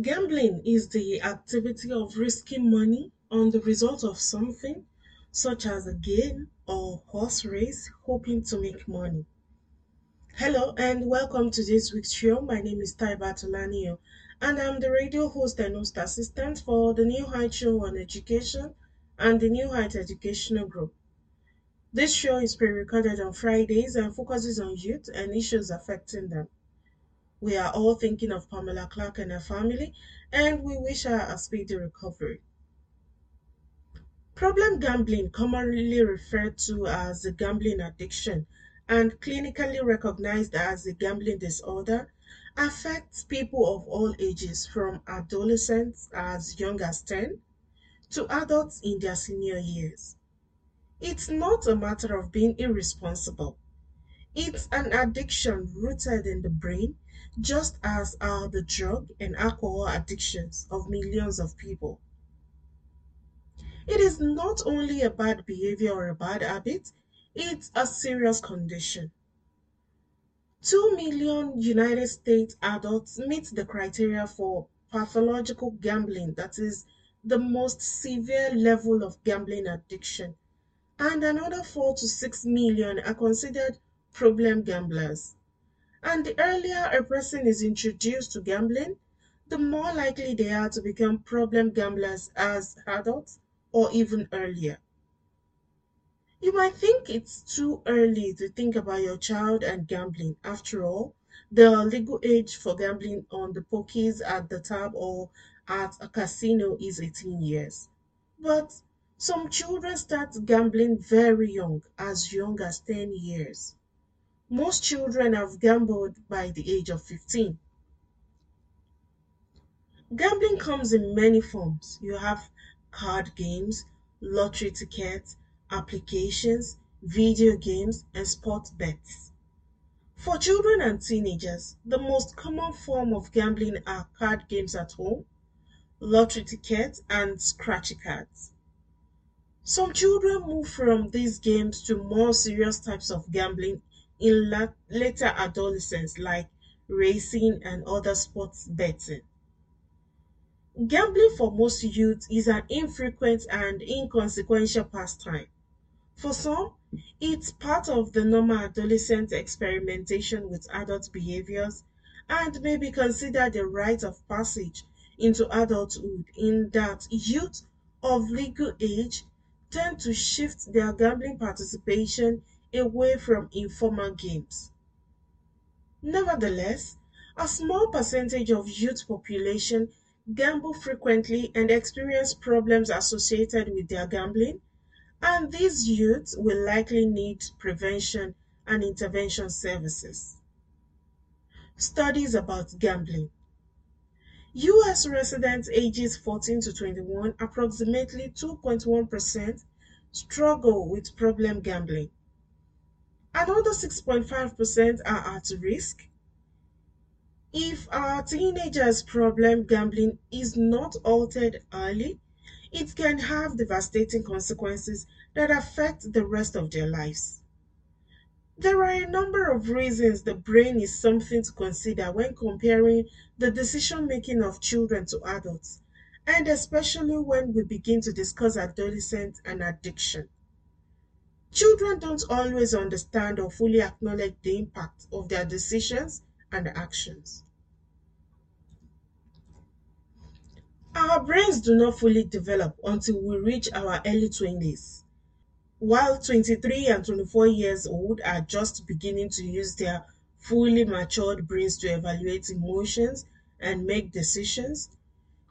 Gambling is the activity of risking money on the result of something, such as a game or horse race, hoping to make money. Hello and welcome to this week's show. My name is Taibat Olaniyan and I'm the radio host and host assistant for the New Height Show on Education and the New Height Educational Group. This show is pre-recorded on Fridays and focuses on youth and issues affecting them. We are all thinking of Pamela Clark and her family, and we wish her a speedy recovery. Problem gambling, commonly referred to as a gambling addiction and clinically recognized as a gambling disorder, affects people of all ages from adolescents as young as 10 to adults in their senior years. It's not a matter of being irresponsible. It's an addiction rooted in the brain just as are the drug and alcohol addictions of millions of people. It is not only a bad behavior or a bad habit, it's a serious condition. 2 million United States adults meet the criteria for pathological gambling, that is, the most severe level of gambling addiction, and another 4 to 6 million are considered problem gamblers. And the earlier a person is introduced to gambling, the more likely they are to become problem gamblers as adults or even earlier. You might think it's too early to think about your child and gambling. After all, the legal age for gambling on the pokies at the TAB or at a casino is 18 years. But some children start gambling very young, as young as 10 years. Most children have gambled by the age of 15. Gambling comes in many forms. You have card games, lottery tickets, applications, video games, and sport bets. For children and teenagers, the most common form of gambling are card games at home, lottery tickets, and scratchy cards. Some children move from these games to more serious types of gambling in la- later adolescence, like racing and other sports betting. Gambling for most youth is an infrequent and inconsequential pastime. For some, it's part of the normal adolescent experimentation with adult behaviors and may be considered a rite of passage into adulthood in that youth of legal age tend to shift their gambling participation away from informal games. Nevertheless, a small percentage of youth population gamble frequently and experience problems associated with their gambling, and these youths will likely need prevention and intervention services. Studies about gambling. US residents ages 14 to 21, approximately 2.1%, struggle with problem gambling. Another 6.5% are at risk. If our teenagers' problem gambling is not altered early, it can have devastating consequences that affect the rest of their lives. There are a number of reasons the brain is something to consider when comparing the decision making of children to adults, and especially when we begin to discuss adolescence and addiction. Children don't always understand or fully acknowledge the impact of their decisions and actions. Our brains do not fully develop until we reach our early 20s, while 23 and 24 years old are just beginning to use their fully matured brains to evaluate emotions and make decisions.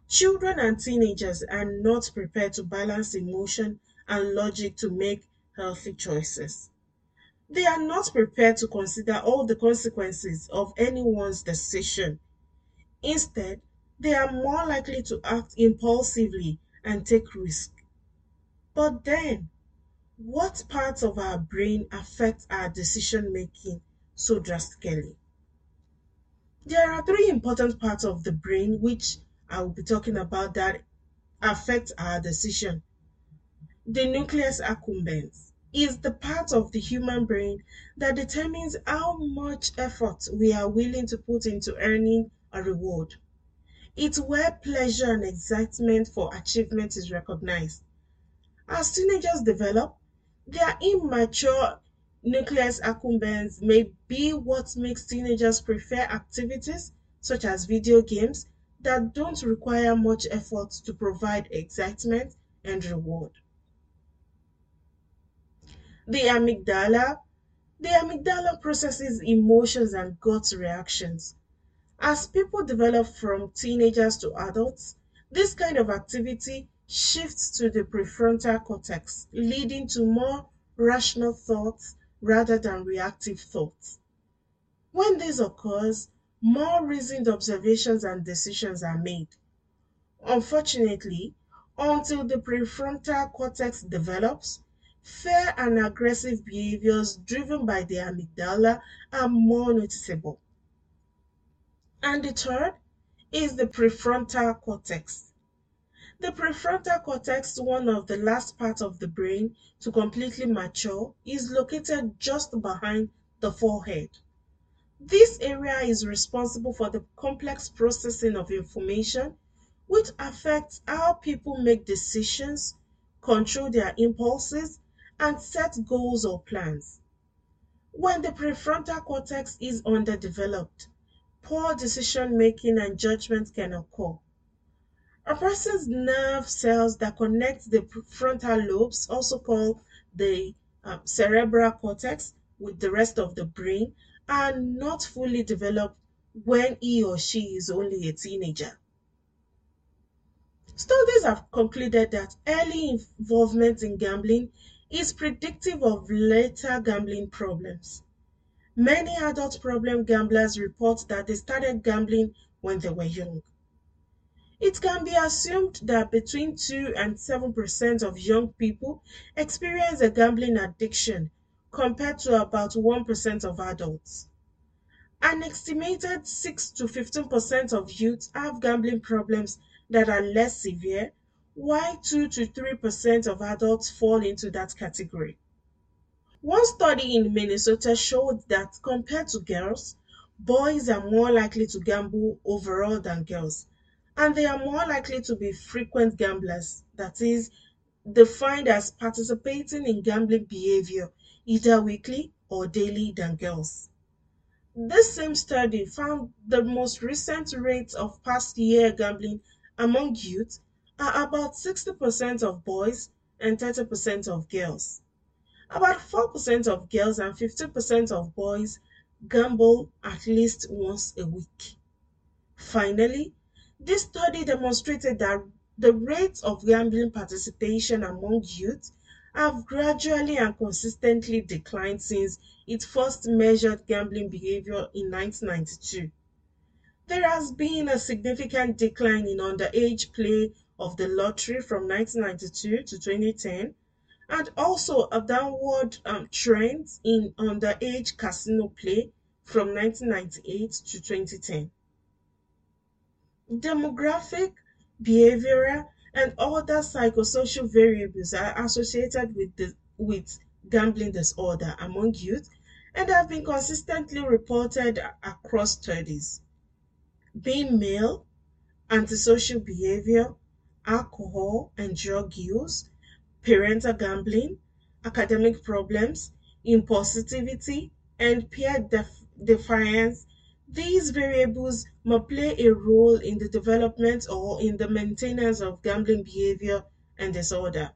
Children and teenagers are not prepared to balance emotion and logic to make healthy choices. They are not prepared to consider all the consequences of anyone's decision. Instead, they are more likely to act impulsively and take risks. But then, what parts of our brain affect our decision making so drastically? There are three important parts of the brain which I will be talking about that affect our decision. The nucleus accumbens is the part of the human brain that determines how much effort we are willing to put into earning a reward. It's where pleasure and excitement for achievement is recognized. As teenagers develop, their immature nucleus accumbens may be what makes teenagers prefer activities such as video games that don't require much effort to provide excitement and reward. The amygdala. The amygdala processes emotions and gut reactions. As people develop from teenagers to adults, this kind of activity shifts to the prefrontal cortex, leading to more rational thoughts rather than reactive thoughts. When this occurs, more reasoned observations and decisions are made. Unfortunately, until the prefrontal cortex develops, fear and aggressive behaviors driven by the amygdala are more noticeable. And the third is the prefrontal cortex. The prefrontal cortex, one of the last parts of the brain to completely mature, is located just behind the forehead. This area is responsible for the complex processing of information, which affects how people make decisions, control their impulses, and set goals or plans. When the prefrontal cortex is underdeveloped, poor decision making and judgment can occur. A person's nerve cells that connect the frontal lobes, also called the um, cerebral cortex, with the rest of the brain, are not fully developed when he or she is only a teenager. Studies have concluded that early involvement in gambling is predictive of later gambling problems. Many adult problem gamblers report that they started gambling when they were young. It can be assumed that between 2 and 7% of young people experience a gambling addiction compared to about 1% of adults. An estimated 6 to 15% of youth have gambling problems that are less severe while 2 to 3% of adults fall into that category. One study in Minnesota showed that compared to girls, boys are more likely to gamble overall than girls, and they are more likely to be frequent gamblers, that is, defined as participating in gambling behavior either weekly or daily than girls. This same study found the most recent rates of past year gambling among youth are about 60% of boys and 30% of girls. About 4% of girls and 15% of boys gamble at least once a week. Finally, this study demonstrated that the rates of gambling participation among youth have gradually and consistently declined since it first measured gambling behavior in 1992. There has been a significant decline in underage play of the lottery from 1992 to 2010 and also a downward um, trend in underage casino play from 1998 to 2010. Demographic, behavioral, and other psychosocial variables are associated with, the, with gambling disorder among youth and have been consistently reported across studies. Being male, antisocial behavior, alcohol and drug use, parental gambling, academic problems, impulsivity, and peer def- defiance, these variables may play a role in the development or in the maintenance of gambling behavior and disorder.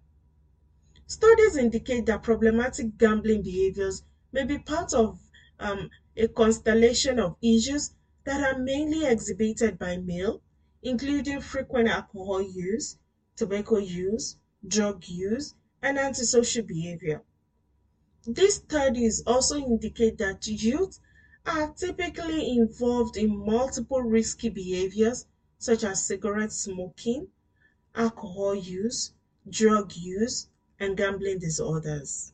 Studies indicate that problematic gambling behaviors may be part of um, a constellation of issues that are mainly exhibited by male, including frequent alcohol use, tobacco use, drug use, and antisocial behavior. These studies also indicate that youth are typically involved in multiple risky behaviors such as cigarette smoking, alcohol use, drug use, and gambling disorders.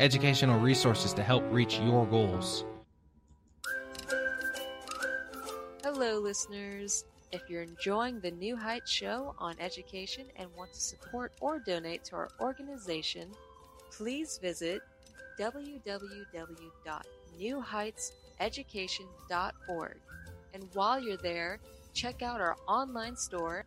educational resources to help reach your goals. Hello, listeners. If you're enjoying the New Heights show on education and want to support or donate to our organization, please visit www.newheightseducation.org. And while you're there, check out our online store.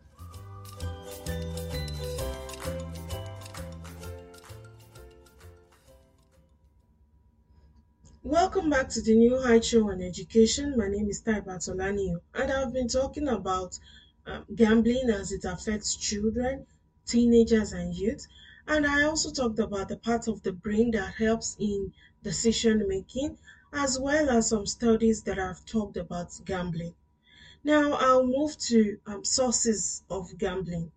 Welcome back to the New high Show on Education. My name is Taibat Olaniyan, and I've been talking about um, gambling as it affects children, teenagers, and youth. And I also talked about the part of the brain that helps in decision making, as well as some studies that I've talked about gambling. Now I'll move to um, sources of gambling.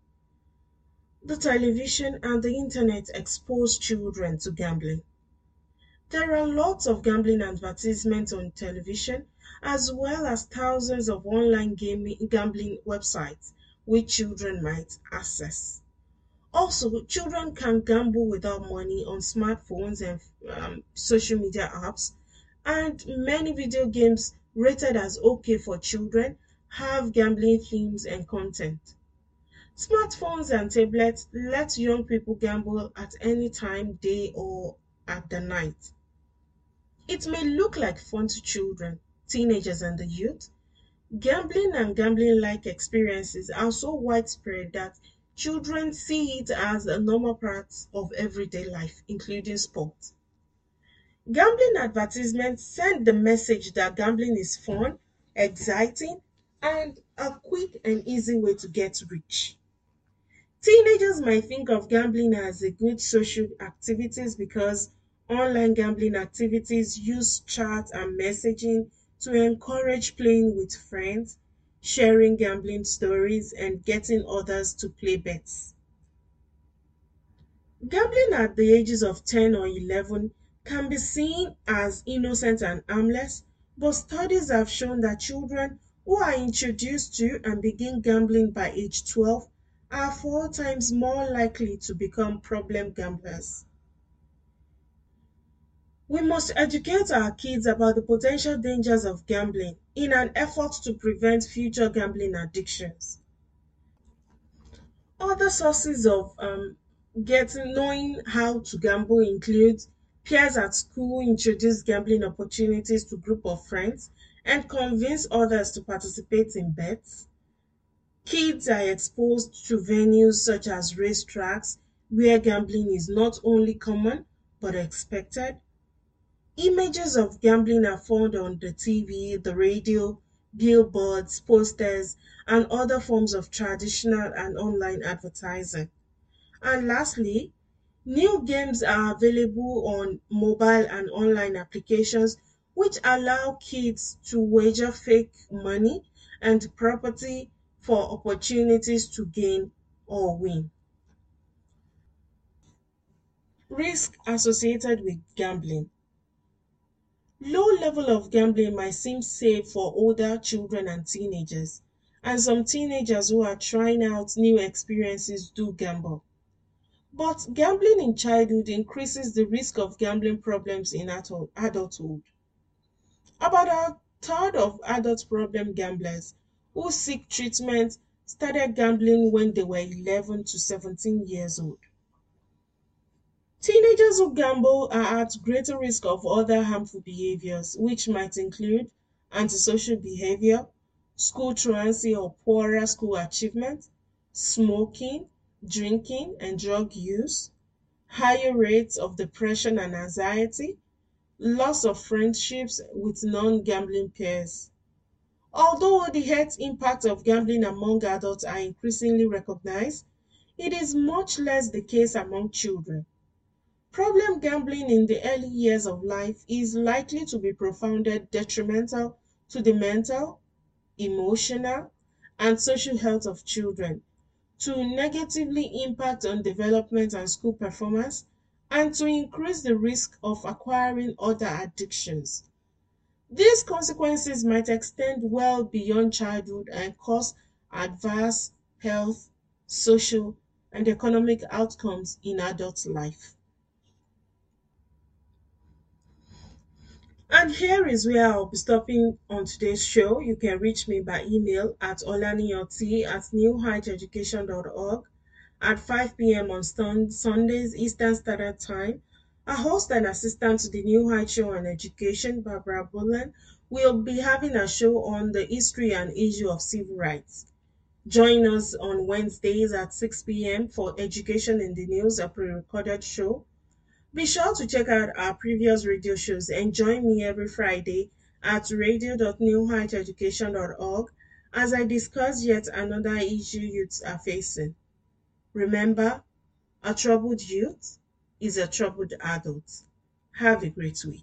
The television and the internet expose children to gambling. There are lots of gambling advertisements on television, as well as thousands of online gaming, gambling websites which children might access. Also, children can gamble without money on smartphones and um, social media apps, and many video games rated as okay for children have gambling themes and content. Smartphones and tablets let young people gamble at any time, day or at the night. It may look like fun to children, teenagers, and the youth. Gambling and gambling like experiences are so widespread that children see it as a normal part of everyday life, including sport. Gambling advertisements send the message that gambling is fun, exciting, and a quick and easy way to get rich. Teenagers might think of gambling as a good social activity because online gambling activities use chat and messaging to encourage playing with friends, sharing gambling stories, and getting others to play bets. Gambling at the ages of 10 or 11 can be seen as innocent and harmless, but studies have shown that children who are introduced to and begin gambling by age 12 are four times more likely to become problem gamblers. We must educate our kids about the potential dangers of gambling in an effort to prevent future gambling addictions. Other sources of um, getting knowing how to gamble include peers at school introduce gambling opportunities to group of friends and convince others to participate in bets. Kids are exposed to venues such as racetracks where gambling is not only common but expected. Images of gambling are found on the TV, the radio, billboards, posters, and other forms of traditional and online advertising. And lastly, new games are available on mobile and online applications which allow kids to wager fake money and property for opportunities to gain or win. Risk associated with gambling. Low level of gambling might seem safe for older children and teenagers, and some teenagers who are trying out new experiences do gamble. But gambling in childhood increases the risk of gambling problems in adulthood. About a third of adult problem gamblers who seek treatment started gambling when they were 11 to 17 years old. Teenagers who gamble are at greater risk of other harmful behaviors, which might include antisocial behavior, school truancy or poorer school achievement, smoking, drinking, and drug use, higher rates of depression and anxiety, loss of friendships with non gambling peers. Although the health impact of gambling among adults are increasingly recognized, it is much less the case among children. Problem gambling in the early years of life is likely to be profoundly detrimental to the mental, emotional, and social health of children, to negatively impact on development and school performance, and to increase the risk of acquiring other addictions. These consequences might extend well beyond childhood and cause adverse health, social, and economic outcomes in adult life. And here is where I'll be stopping on today's show. You can reach me by email at olanioti at newheighteducation.org at 5 p.m. on Sundays Eastern Standard Time. A host and assistant to the New Height Show on Education, Barbara Boland, will be having a show on the history and issue of civil rights. Join us on Wednesdays at 6 p.m. for Education in the News, a pre recorded show. Be sure to check out our previous radio shows and join me every Friday at radio.newheighteducation.org as I discuss yet another issue youths are facing. Remember, a troubled youth is a troubled adult. Have a great week.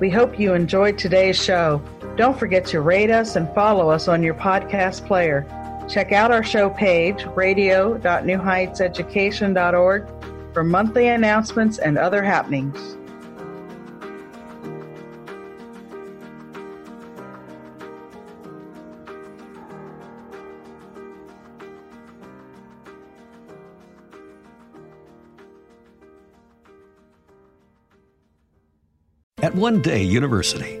We hope you enjoyed today's show. Don't forget to rate us and follow us on your podcast player. Check out our show page, radio.newheightseducation.org, for monthly announcements and other happenings. At One Day University,